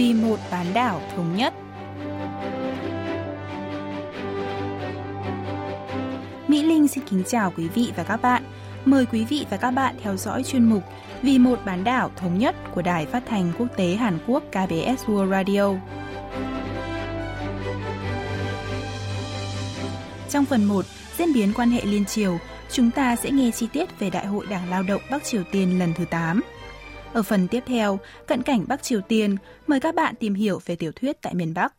vì một bán đảo thống nhất. Mỹ Linh xin kính chào quý vị và các bạn. Mời quý vị và các bạn theo dõi chuyên mục Vì một bán đảo thống nhất của Đài Phát thanh Quốc tế Hàn Quốc KBS World Radio. Trong phần 1, diễn biến quan hệ liên triều, chúng ta sẽ nghe chi tiết về Đại hội Đảng Lao động Bắc Triều Tiên lần thứ 8. Ở phần tiếp theo, cận cảnh Bắc Triều Tiên, mời các bạn tìm hiểu về tiểu thuyết tại miền Bắc.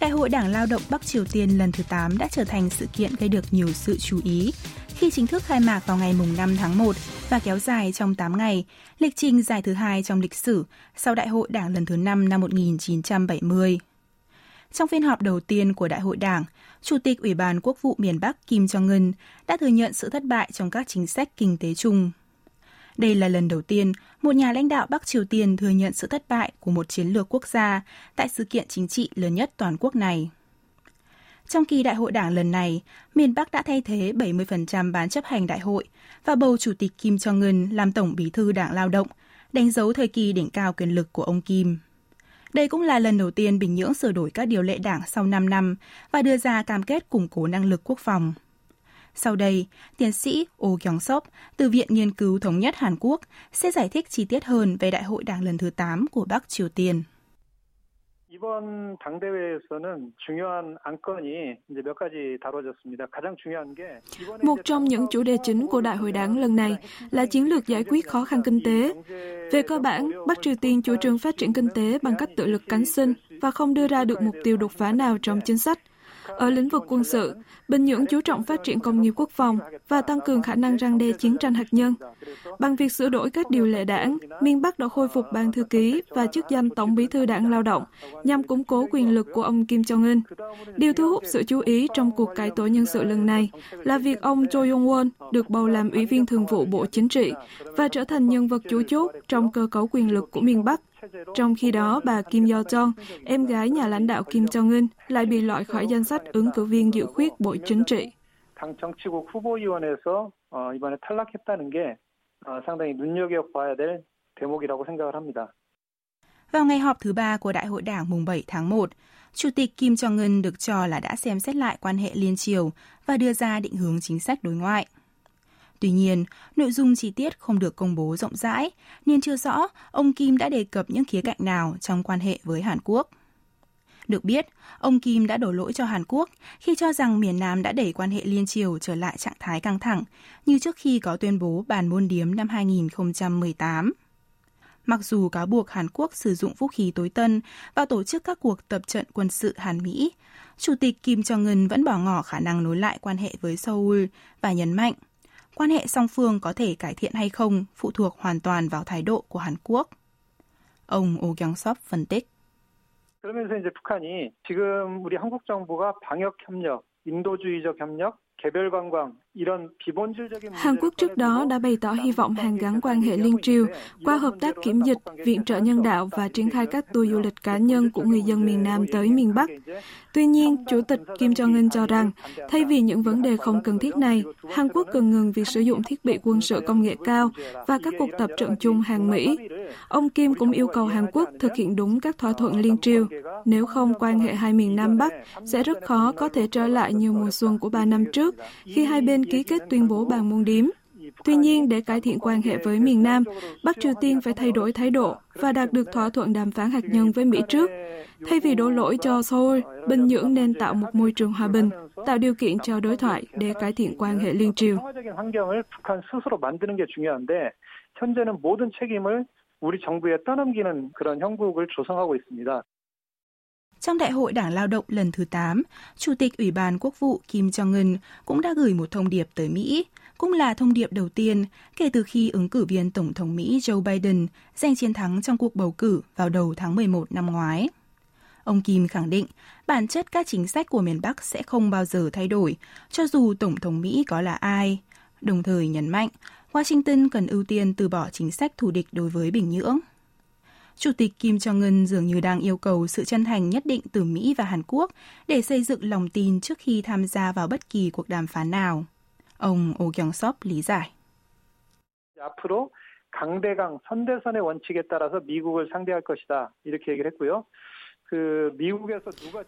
Đại hội Đảng Lao động Bắc Triều Tiên lần thứ 8 đã trở thành sự kiện gây được nhiều sự chú ý khi chính thức khai mạc vào ngày mùng 5 tháng 1 và kéo dài trong 8 ngày, lịch trình dài thứ hai trong lịch sử sau Đại hội Đảng lần thứ 5 năm 1970. Trong phiên họp đầu tiên của Đại hội Đảng, Chủ tịch Ủy ban Quốc vụ miền Bắc Kim Jong-un đã thừa nhận sự thất bại trong các chính sách kinh tế chung. Đây là lần đầu tiên một nhà lãnh đạo Bắc Triều Tiên thừa nhận sự thất bại của một chiến lược quốc gia tại sự kiện chính trị lớn nhất toàn quốc này. Trong kỳ đại hội đảng lần này, miền Bắc đã thay thế 70% ban chấp hành đại hội và bầu Chủ tịch Kim Jong-un làm Tổng bí thư Đảng Lao động, đánh dấu thời kỳ đỉnh cao quyền lực của ông Kim. Đây cũng là lần đầu tiên Bình Nhưỡng sửa đổi các điều lệ đảng sau 5 năm và đưa ra cam kết củng cố năng lực quốc phòng. Sau đây, tiến sĩ Oh Kyung Sop từ Viện Nghiên cứu Thống nhất Hàn Quốc sẽ giải thích chi tiết hơn về Đại hội Đảng lần thứ 8 của Bắc Triều Tiên. 이번 Một trong những chủ đề chính của đại hội đảng lần này là chiến lược giải quyết khó khăn kinh tế. Về cơ bản, Bắc Triều Tiên chủ trương phát triển kinh tế bằng cách tự lực cánh sinh và không đưa ra được mục tiêu đột phá nào trong chính sách – ở lĩnh vực quân sự, Bình Nhưỡng chú trọng phát triển công nghiệp quốc phòng và tăng cường khả năng răng đe chiến tranh hạt nhân. Bằng việc sửa đổi các điều lệ đảng, miền Bắc đã khôi phục ban thư ký và chức danh Tổng bí thư đảng lao động nhằm củng cố quyền lực của ông Kim Jong-un. Điều thu hút sự chú ý trong cuộc cải tổ nhân sự lần này là việc ông Cho Yong-won được bầu làm Ủy viên Thường vụ Bộ Chính trị và trở thành nhân vật chủ chốt trong cơ cấu quyền lực của miền Bắc trong khi đó, bà Kim Yo-jong, em gái nhà lãnh đạo Kim Jong-un, lại bị loại khỏi danh sách ứng cử viên dự khuyết Bộ Chính trị. 당 정치국 후보위원회에서 이번에 탈락했다는 게 상당히 눈여겨봐야 될 대목이라고 생각을 합니다. Vào ngày họp thứ ba của Đại hội Đảng mùng 7 tháng 1, Chủ tịch Kim Jong-un được cho là đã xem xét lại quan hệ liên triều và đưa ra định hướng chính sách đối ngoại. Tuy nhiên, nội dung chi tiết không được công bố rộng rãi, nên chưa rõ ông Kim đã đề cập những khía cạnh nào trong quan hệ với Hàn Quốc. Được biết, ông Kim đã đổ lỗi cho Hàn Quốc khi cho rằng miền Nam đã đẩy quan hệ liên triều trở lại trạng thái căng thẳng, như trước khi có tuyên bố bàn môn điếm năm 2018. Mặc dù cáo buộc Hàn Quốc sử dụng vũ khí tối tân và tổ chức các cuộc tập trận quân sự Hàn Mỹ, Chủ tịch Kim Jong-un vẫn bỏ ngỏ khả năng nối lại quan hệ với Seoul và nhấn mạnh quan hệ song phương có thể cải thiện hay không phụ thuộc hoàn toàn vào thái độ của Hàn Quốc. Ông Oh Kyung-sop phân tích. 그러면서 이제 북한이 지금 우리 한국 정부가 방역 협력, 인도주의적 협력, Hàn Quốc trước đó đã bày tỏ hy vọng hàn gắn quan hệ liên triều qua hợp tác kiểm dịch, viện trợ nhân đạo và triển khai các tour du lịch cá nhân của người dân miền Nam tới miền Bắc. Tuy nhiên, Chủ tịch Kim Jong-un cho rằng, thay vì những vấn đề không cần thiết này, Hàn Quốc cần ngừng việc sử dụng thiết bị quân sự công nghệ cao và các cuộc tập trận chung Hàn-Mỹ. Ông Kim cũng yêu cầu Hàn Quốc thực hiện đúng các thỏa thuận liên triều. Nếu không, quan hệ hai miền Nam Bắc sẽ rất khó có thể trở lại như mùa xuân của ba năm trước, khi hai bên ký kết tuyên bố bàn môn điếm. Tuy nhiên, để cải thiện quan hệ với miền Nam, Bắc Triều Tiên phải thay đổi thái độ và đạt được thỏa thuận đàm phán hạt nhân với Mỹ trước. Thay vì đổ lỗi cho Seoul, Bình Nhưỡng nên tạo một môi trường hòa bình, tạo điều kiện cho đối thoại để cải thiện quan hệ liên triều. 현재는 모든 책임을 우리 정부에 떠넘기는 그런 형국을 조성하고 있습니다. Trong Đại hội Đảng Lao động lần thứ 8, Chủ tịch Ủy ban Quốc vụ Kim Jong-un cũng đã gửi một thông điệp tới Mỹ, cũng là thông điệp đầu tiên kể từ khi ứng cử viên Tổng thống Mỹ Joe Biden giành chiến thắng trong cuộc bầu cử vào đầu tháng 11 năm ngoái. Ông Kim khẳng định bản chất các chính sách của miền Bắc sẽ không bao giờ thay đổi, cho dù Tổng thống Mỹ có là ai. Đồng thời nhấn mạnh, Washington cần ưu tiên từ bỏ chính sách thù địch đối với Bình Nhưỡng. Chủ tịch Kim Jong-un dường như đang yêu cầu sự chân thành nhất định từ Mỹ và Hàn Quốc để xây dựng lòng tin trước khi tham gia vào bất kỳ cuộc đàm phán nào. Ông Oh Kyung-sop lý giải. 앞으로 강대강 선대선의 원칙에 따라서 미국을 상대할 것이다. 이렇게 얘기를 했고요.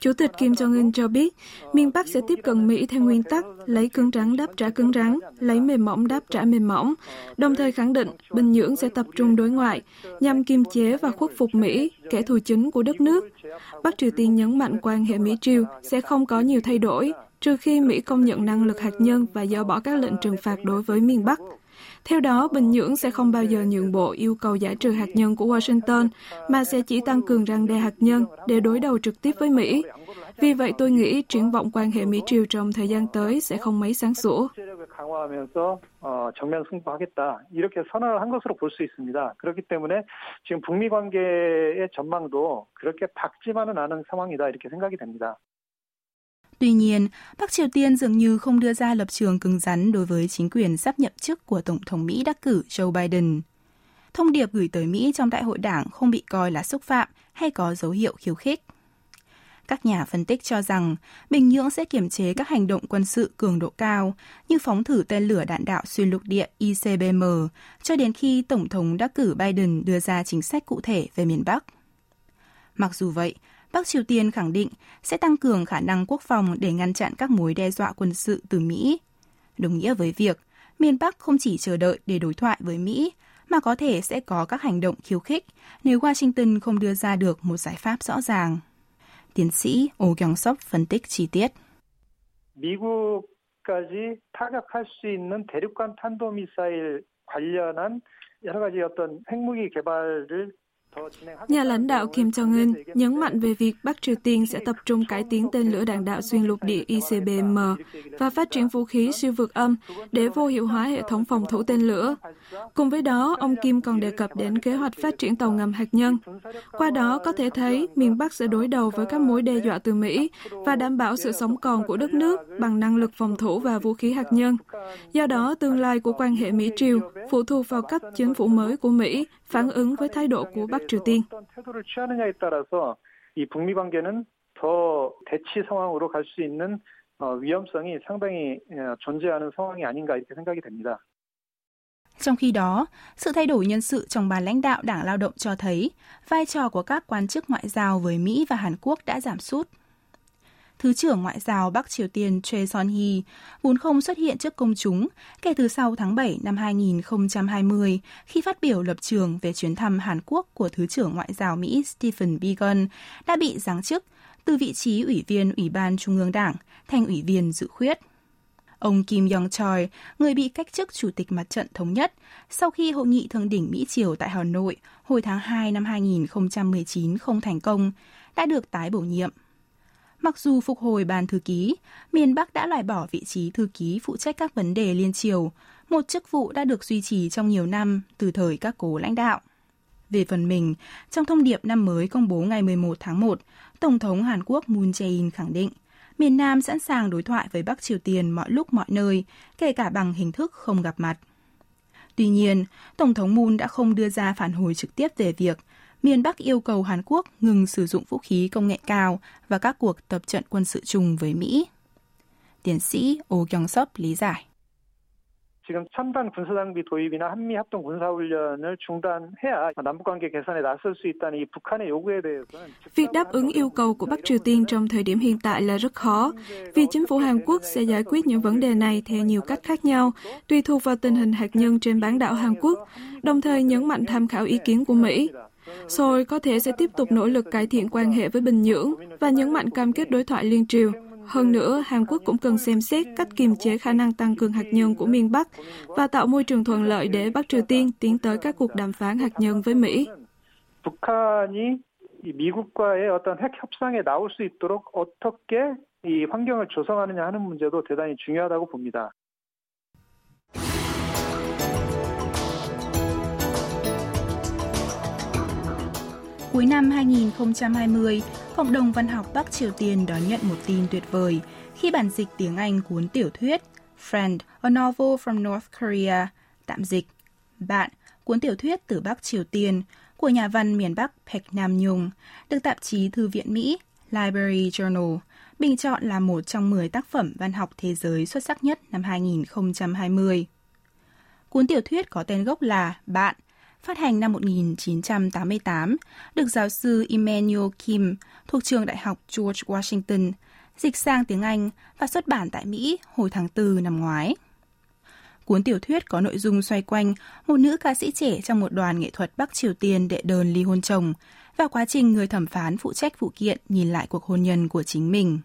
Chủ tịch Kim Jong-un cho biết, miền Bắc sẽ tiếp cận Mỹ theo nguyên tắc lấy cứng rắn đáp trả cứng rắn, lấy mềm mỏng đáp trả mềm mỏng, đồng thời khẳng định Bình Nhưỡng sẽ tập trung đối ngoại nhằm kiềm chế và khuất phục Mỹ, kẻ thù chính của đất nước. Bắc Triều Tiên nhấn mạnh quan hệ Mỹ-Triều sẽ không có nhiều thay đổi, trừ khi Mỹ công nhận năng lực hạt nhân và dỡ bỏ các lệnh trừng phạt đối với miền Bắc. Theo đó, Bình Nhưỡng sẽ không bao giờ nhượng bộ yêu cầu giải trừ hạt nhân của Washington, mà sẽ chỉ tăng cường răng đe hạt nhân để đối đầu trực tiếp với Mỹ. Vì vậy, tôi nghĩ triển vọng quan hệ Mỹ-Triều trong thời gian tới sẽ không mấy sáng sủa. 정면 승부하겠다 이렇게 선언을 한 것으로 볼 수 있습니다. 그렇기 때문에 지금 북미 관계의 전망도 그렇게 밝지만은 않은 상황이다 이렇게 생각이 됩니다. Tuy nhiên, Bắc Triều Tiên dường như không đưa ra lập trường cứng rắn đối với chính quyền sắp nhậm chức của Tổng thống Mỹ đắc cử Joe Biden. Thông điệp gửi tới Mỹ trong đại hội đảng không bị coi là xúc phạm hay có dấu hiệu khiêu khích. Các nhà phân tích cho rằng Bình Nhưỡng sẽ kiểm chế các hành động quân sự cường độ cao như phóng thử tên lửa đạn đạo xuyên lục địa ICBM cho đến khi Tổng thống đắc cử Biden đưa ra chính sách cụ thể về miền Bắc. Mặc dù vậy, Bắc Triều Tiên khẳng định sẽ tăng cường khả năng quốc phòng để ngăn chặn các mối đe dọa quân sự từ Mỹ. Đồng nghĩa với việc miền Bắc không chỉ chờ đợi để đối thoại với Mỹ, mà có thể sẽ có các hành động khiêu khích nếu Washington không đưa ra được một giải pháp rõ ràng. Tiến sĩ Oh Kyung-sop phân tích chi tiết. 미국까지 타격할 수 있는 대륙간 탄도미사일 관련한 여러 가지 어떤 핵무기 개발을 Nhà lãnh đạo Kim Jong-un nhấn mạnh về việc Bắc Triều Tiên sẽ tập trung cải tiến tên lửa đạn đạo xuyên lục địa ICBM và phát triển vũ khí siêu vượt âm để vô hiệu hóa hệ thống phòng thủ tên lửa. Cùng với đó, ông Kim còn đề cập đến kế hoạch phát triển tàu ngầm hạt nhân. Qua đó có thể thấy miền Bắc sẽ đối đầu với các mối đe dọa từ Mỹ và đảm bảo sự sống còn của đất nước bằng năng lực phòng thủ và vũ khí hạt nhân. Do đó, tương lai của quan hệ Mỹ-Triều phụ thuộc vào cách chính phủ mới của Mỹ phản ứng với thái độ của Bắc Triều Tiên. Trong khi đó, sự thay đổi nhân sự trong ban lãnh đạo Đảng Lao động cho thấy vai trò của các quan chức ngoại giao với Mỹ và Hàn Quốc đã giảm sút Thứ trưởng Ngoại giao Bắc Triều Tiên Choi Son-hee vốn không xuất hiện trước công chúng kể từ sau tháng 7 năm 2020 khi phát biểu lập trường về chuyến thăm Hàn Quốc của Thứ trưởng Ngoại giao Mỹ Stephen Biegun đã bị giáng chức từ vị trí Ủy viên Ủy ban Trung ương Đảng thành Ủy viên dự khuyết. Ông Kim Yong Choi, người bị cách chức Chủ tịch Mặt trận Thống nhất sau khi hội nghị thượng đỉnh Mỹ-Triều tại Hà Nội hồi tháng 2 năm 2019 không thành công, đã được tái bổ nhiệm. Mặc dù phục hồi ban thư ký, miền Bắc đã loại bỏ vị trí thư ký phụ trách các vấn đề liên triều, một chức vụ đã được duy trì trong nhiều năm từ thời các cố lãnh đạo. Về phần mình, trong thông điệp năm mới công bố ngày 11 tháng 1, Tổng thống Hàn Quốc Moon Jae-in khẳng định miền Nam sẵn sàng đối thoại với Bắc Triều Tiên mọi lúc mọi nơi, kể cả bằng hình thức không gặp mặt. Tuy nhiên, Tổng thống Moon đã không đưa ra phản hồi trực tiếp về việc miền Bắc yêu cầu Hàn Quốc ngừng sử dụng vũ khí công nghệ cao và các cuộc tập trận quân sự chung với Mỹ. Tiến sĩ Oh Kyung-sop lý giải. 지금 첨단 군사장비 도입이나 한미 합동 군사훈련을 중단해야 남북관계 개선에 나설 수 있다는 이 북한의 요구에 대해서는 Việc đáp ứng yêu cầu của Bắc Triều Tiên trong thời điểm hiện tại là rất khó, vì chính phủ Hàn Quốc sẽ giải quyết những vấn đề này theo nhiều cách khác nhau, tùy thuộc vào tình hình hạt nhân trên bán đảo Hàn Quốc, đồng thời nhấn mạnh tham khảo ý kiến của Mỹ. Seoul có thể sẽ tiếp tục nỗ lực cải thiện quan hệ với Bình Nhưỡng và nhấn mạnh cam kết đối thoại liên triều. Hơn nữa, Hàn Quốc cũng cần xem xét cách kiềm chế khả năng tăng cường hạt nhân của miền Bắc và tạo môi trường thuận lợi để Bắc Triều Tiên tiến tới các cuộc đàm phán hạt nhân với Mỹ. 북한이 미국과의 어떤 핵 협상에 나올 수 있도록 어떻게 이 환경을 조성하느냐 하는 문제도 대단히 중요하다고 봅니다. Cuối năm 2020, cộng đồng văn học Bắc Triều Tiên đón nhận một tin tuyệt vời khi bản dịch tiếng Anh cuốn tiểu thuyết Friend, a novel from North Korea, tạm dịch, Bạn, cuốn tiểu thuyết từ Bắc Triều Tiên của nhà văn miền Bắc Pek Nam Nhung, được tạp chí Thư viện Mỹ Library Journal bình chọn là một trong 10 tác phẩm văn học thế giới xuất sắc nhất năm 2020. Cuốn tiểu thuyết có tên gốc là Bạn, phát hành năm 1988, được giáo sư Emmanuel Kim thuộc trường Đại học George Washington dịch sang tiếng Anh và xuất bản tại Mỹ hồi tháng 4 năm ngoái. Cuốn tiểu thuyết có nội dung xoay quanh một nữ ca sĩ trẻ trong một đoàn nghệ thuật Bắc Triều Tiên đệ đơn ly hôn chồng và quá trình người thẩm phán phụ trách vụ kiện nhìn lại cuộc hôn nhân của chính mình.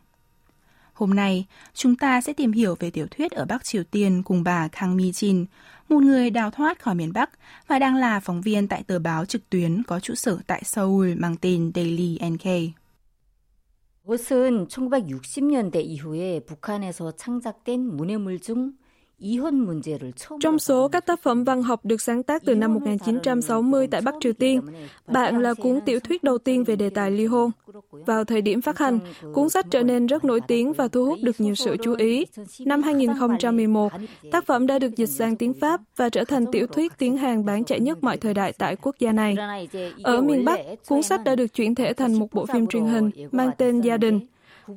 Hôm nay, chúng ta sẽ tìm hiểu về tiểu thuyết ở Bắc Triều Tiên cùng bà Kang Mi Jin, một người đào thoát khỏi miền Bắc và đang là phóng viên tại tờ báo trực tuyến có trụ sở tại Seoul mang tên Daily NK. 이것은 1960년대 이후에 북한에서 창작된 문해물 중 trong số các tác phẩm văn học được sáng tác từ năm 1960 tại Bắc Triều Tiên, Bạn là cuốn tiểu thuyết đầu tiên về đề tài ly hôn. Vào thời điểm phát hành, cuốn sách trở nên rất nổi tiếng và thu hút được nhiều sự chú ý. Năm 2011, tác phẩm đã được dịch sang tiếng Pháp và trở thành tiểu thuyết tiếng Hàn bán chạy nhất mọi thời đại tại quốc gia này. Ở miền Bắc, cuốn sách đã được chuyển thể thành một bộ phim truyền hình mang tên Gia đình,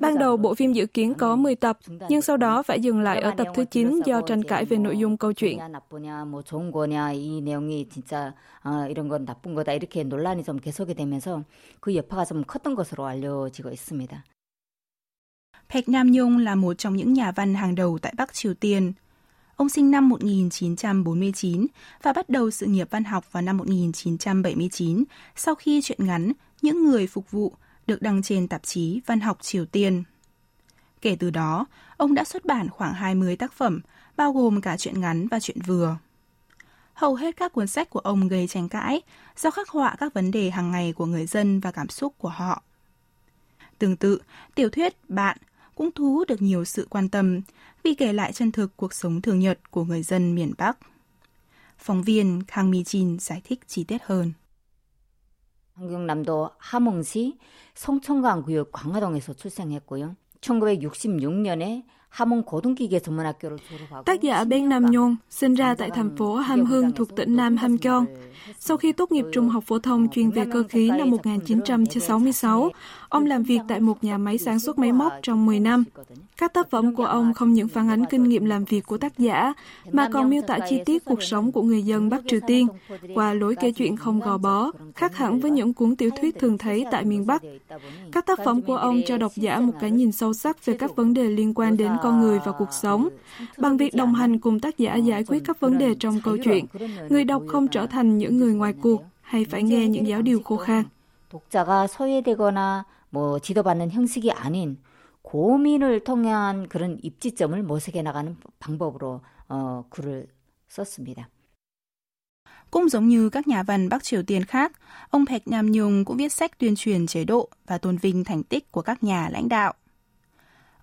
Ban đầu bộ phim dự kiến có 10 tập, nhưng sau đó phải dừng lại ở tập thứ 9 do tranh cãi về nội dung câu chuyện. Park Nam Nhung là một trong những nhà văn hàng đầu tại Bắc Triều Tiên. Ông sinh năm 1949 và bắt đầu sự nghiệp văn học vào năm 1979 sau khi chuyện ngắn Những người phục vụ được đăng trên tạp chí Văn học Triều Tiên. Kể từ đó, ông đã xuất bản khoảng 20 tác phẩm, bao gồm cả truyện ngắn và truyện vừa. Hầu hết các cuốn sách của ông gây tranh cãi do khắc họa các vấn đề hàng ngày của người dân và cảm xúc của họ. Tương tự, tiểu thuyết Bạn cũng thu hút được nhiều sự quan tâm vì kể lại chân thực cuộc sống thường nhật của người dân miền Bắc. Phóng viên Kang Mi Jin giải thích chi tiết hơn. 한경남도 함흥시 성천강구역 광화동에서 출생했고요. 1966년에 Tác giả Ben Nam Nhôn sinh ra tại thành phố Ham Hưng thuộc tỉnh Nam Ham Kyong. Sau khi tốt nghiệp trung học phổ thông chuyên về cơ khí năm 1966, ông làm việc tại một nhà máy sản xuất máy móc trong 10 năm. Các tác phẩm của ông không những phản ánh kinh nghiệm làm việc của tác giả, mà còn miêu tả chi tiết cuộc sống của người dân Bắc Triều Tiên qua lối kể chuyện không gò bó, khác hẳn với những cuốn tiểu thuyết thường thấy tại miền Bắc. Các tác phẩm của ông cho độc giả một cái nhìn sâu sắc về các vấn đề liên quan đến con người và cuộc sống. Bằng việc đồng hành cùng tác giả giải quyết các vấn đề trong câu chuyện, người đọc không trở thành những người ngoài cuộc hay phải nghe những giáo điều khô khan. 독자가 소외되거나 뭐 지도받는 형식이 아닌 고민을 통한 그런 입지점을 모색해 나가는 방법으로 어, 글을 썼습니다. Cũng giống như các nhà văn Bắc Triều Tiên khác, ông Bạch Nam Nhung cũng viết sách tuyên truyền chế độ và tôn vinh thành tích của các nhà lãnh đạo.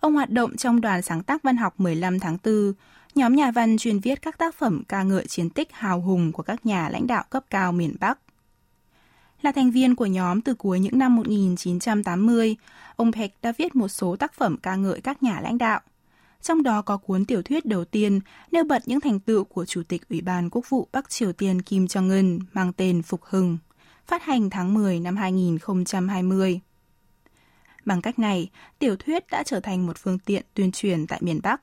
Ông hoạt động trong đoàn sáng tác văn học 15 tháng 4, nhóm nhà văn chuyên viết các tác phẩm ca ngợi chiến tích hào hùng của các nhà lãnh đạo cấp cao miền Bắc. Là thành viên của nhóm từ cuối những năm 1980, ông Peck đã viết một số tác phẩm ca ngợi các nhà lãnh đạo. Trong đó có cuốn tiểu thuyết đầu tiên nêu bật những thành tựu của Chủ tịch Ủy ban Quốc vụ Bắc Triều Tiên Kim Jong-un mang tên Phục Hưng, phát hành tháng 10 năm 2020. Bằng cách này, tiểu thuyết đã trở thành một phương tiện tuyên truyền tại miền Bắc.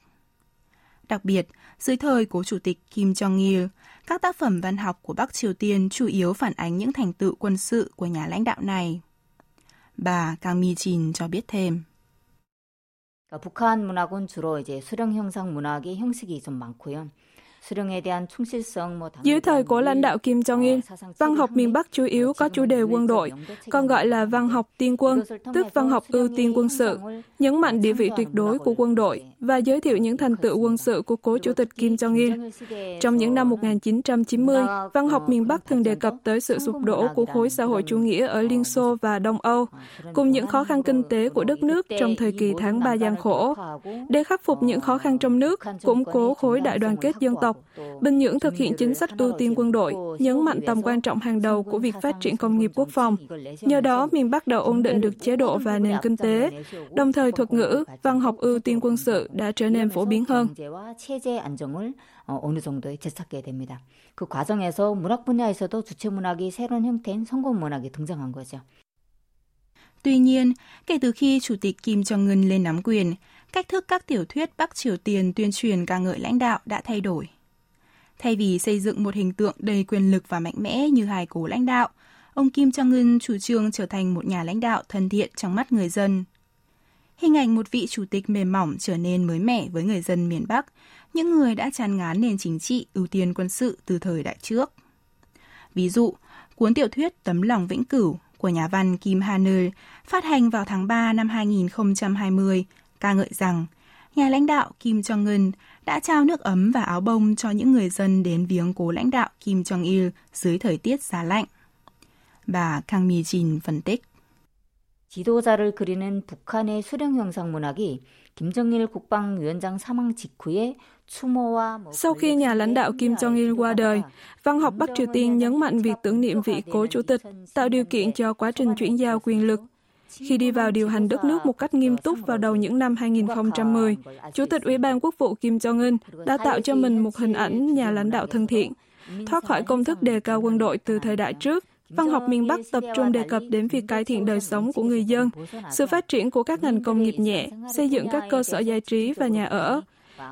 Đặc biệt, dưới thời cố chủ tịch Kim Jong-il, các tác phẩm văn học của Bắc Triều Tiên chủ yếu phản ánh những thành tựu quân sự của nhà lãnh đạo này. Bà Kang Mi-jin cho biết thêm. 북한 문학은 주로 이제 수령 형상 문학의 형식이 좀 많고요. Dưới thời của lãnh đạo Kim Jong-il, văn học miền Bắc chủ yếu có chủ đề quân đội, còn gọi là văn học tiên quân, tức văn học ưu tiên quân sự, nhấn mạnh địa vị tuyệt đối của quân đội và giới thiệu những thành tựu quân sự của cố chủ tịch Kim Jong-il. Trong những năm 1990, văn học miền Bắc thường đề cập tới sự sụp đổ của khối xã hội chủ nghĩa ở Liên Xô và Đông Âu, cùng những khó khăn kinh tế của đất nước trong thời kỳ tháng ba gian khổ. Để khắc phục những khó khăn trong nước, củng cố khối đại đoàn kết dân tộc, Bình Nhưỡng thực hiện chính sách ưu tiên quân đội, nhấn mạnh tầm quan trọng hàng đầu của việc phát triển công nghiệp quốc phòng. Nhờ đó, miền Bắc đã ổn định được chế độ và nền kinh tế, đồng thời thuật ngữ, văn học ưu tiên quân sự đã trở nên phổ biến hơn. 어느 정도에 되찾게 됩니다. 그 과정에서 문학 분야에서도 주체 문학이 새로운 형태인 성공 문학이 등장한 거죠. Tuy nhiên, kể từ khi Chủ tịch Kim Jong-un lên nắm quyền, cách thức các tiểu thuyết Bắc Triều Tiên tuyên truyền ca ngợi lãnh đạo đã thay đổi. Thay vì xây dựng một hình tượng đầy quyền lực và mạnh mẽ như hai cố lãnh đạo, ông Kim Jong-un chủ trương trở thành một nhà lãnh đạo thân thiện trong mắt người dân. Hình ảnh một vị chủ tịch mềm mỏng trở nên mới mẻ với người dân miền Bắc, những người đã chán ngán nền chính trị ưu tiên quân sự từ thời đại trước. Ví dụ, cuốn tiểu thuyết Tấm lòng vĩnh cửu của nhà văn Kim Hanel phát hành vào tháng 3 năm 2020 ca ngợi rằng nhà lãnh đạo Kim Jong-un đã trao nước ấm và áo bông cho những người dân đến viếng cố lãnh đạo Kim Jong-il dưới thời tiết giá lạnh. Bà Kang Mi-jin phân tích. 지도자를 그리는 북한의 수령 형상 문학이 김정일 국방위원장 사망 직후에 sau khi nhà lãnh đạo Kim Jong-il qua đời, văn học Bắc Triều Tiên nhấn mạnh việc tưởng niệm vị cố chủ tịch, tạo điều kiện cho quá trình chuyển giao quyền lực. khi đi vào điều hành đất nước một cách nghiêm túc vào đầu những năm 2010, Chủ tịch Ủy ban Quốc vụ Kim Jong-un đã tạo cho mình một hình ảnh nhà lãnh đạo thân thiện. Thoát khỏi công thức đề cao quân đội từ thời đại trước, Văn học miền Bắc tập trung đề cập đến việc cải thiện đời sống của người dân, sự phát triển của các ngành công nghiệp nhẹ, xây dựng các cơ sở giải trí và nhà ở.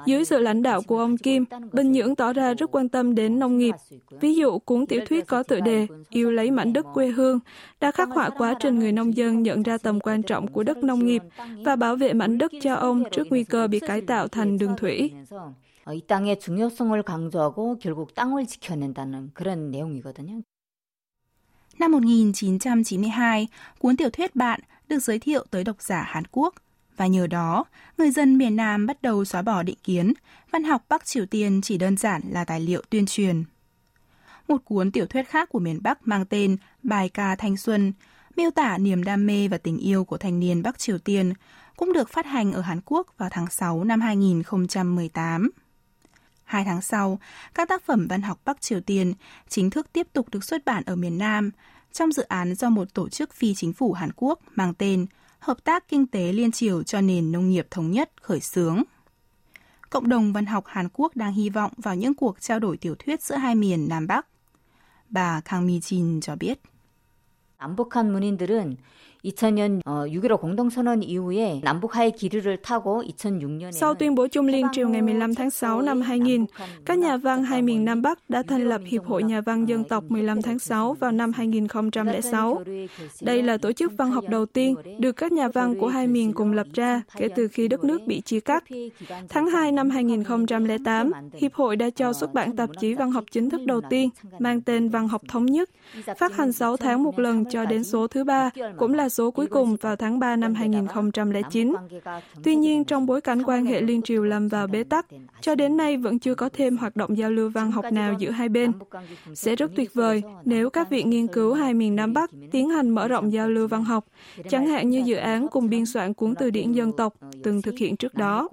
Dưới sự lãnh đạo của ông Kim, Bình Nhưỡng tỏ ra rất quan tâm đến nông nghiệp. Ví dụ, cuốn tiểu thuyết có tựa đề Yêu lấy mảnh đất quê hương đã khắc họa quá trình người nông dân nhận ra tầm quan trọng của đất nông nghiệp và bảo vệ mảnh đất cho ông trước nguy cơ bị cải tạo thành đường thủy. 이 땅의 중요성을 강조하고 결국 땅을 지켜낸다는 그런 내용이거든요. Năm 1992, cuốn tiểu thuyết Bạn được giới thiệu tới độc giả Hàn Quốc và nhờ đó, người dân miền Nam bắt đầu xóa bỏ định kiến, văn học Bắc Triều Tiên chỉ đơn giản là tài liệu tuyên truyền. Một cuốn tiểu thuyết khác của miền Bắc mang tên Bài ca thanh xuân, miêu tả niềm đam mê và tình yêu của thanh niên Bắc Triều Tiên, cũng được phát hành ở Hàn Quốc vào tháng 6 năm 2018. Hai tháng sau, các tác phẩm văn học Bắc Triều Tiên chính thức tiếp tục được xuất bản ở miền Nam trong dự án do một tổ chức phi chính phủ Hàn Quốc mang tên Hợp tác Kinh tế Liên Triều cho nền nông nghiệp thống nhất khởi xướng. Cộng đồng văn học Hàn Quốc đang hy vọng vào những cuộc trao đổi tiểu thuyết giữa hai miền Nam Bắc. Bà Kang Mi-jin cho biết. 남북한 문인들은 2000년 6.15 공동선언 이후에 남북하의 기류를 타고 2006년에 Sau tuyên bố chung liên triều ngày 15 tháng 6 năm 2000, các nhà văn hai miền Nam Bắc đã thành lập Hiệp hội Nhà văn Dân tộc 15 tháng 6 vào năm 2006. Đây là tổ chức văn học đầu tiên được các nhà văn của hai miền cùng lập ra kể từ khi đất nước bị chia cắt. Tháng 2 năm 2008, Hiệp hội đã cho xuất bản tạp chí văn học chính thức đầu tiên mang tên Văn học Thống nhất, phát hành 6 tháng một lần cho đến số thứ ba, cũng là số cuối cùng vào tháng 3 năm 2009. Tuy nhiên, trong bối cảnh quan hệ liên triều lâm vào bế tắc, cho đến nay vẫn chưa có thêm hoạt động giao lưu văn học nào giữa hai bên. Sẽ rất tuyệt vời nếu các viện nghiên cứu hai miền Nam Bắc tiến hành mở rộng giao lưu văn học, chẳng hạn như dự án cùng biên soạn cuốn từ điển dân tộc từng thực hiện trước đó.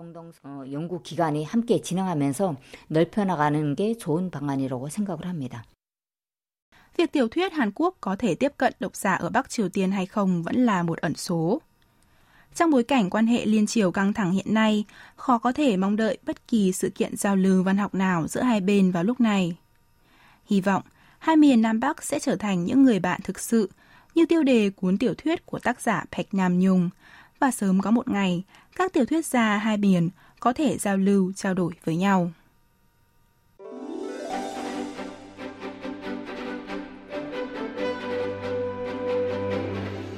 연구 기관이 함께 진행하면서 넓혀나가는 게 좋은 방안이라고 생각을 합니다. việc tiểu thuyết Hàn Quốc có thể tiếp cận độc giả ở Bắc Triều Tiên hay không vẫn là một ẩn số. Trong bối cảnh quan hệ liên triều căng thẳng hiện nay, khó có thể mong đợi bất kỳ sự kiện giao lưu văn học nào giữa hai bên vào lúc này. Hy vọng hai miền Nam Bắc sẽ trở thành những người bạn thực sự, như tiêu đề cuốn tiểu thuyết của tác giả Bạch Nam Nhung, và sớm có một ngày, các tiểu thuyết gia hai miền có thể giao lưu, trao đổi với nhau.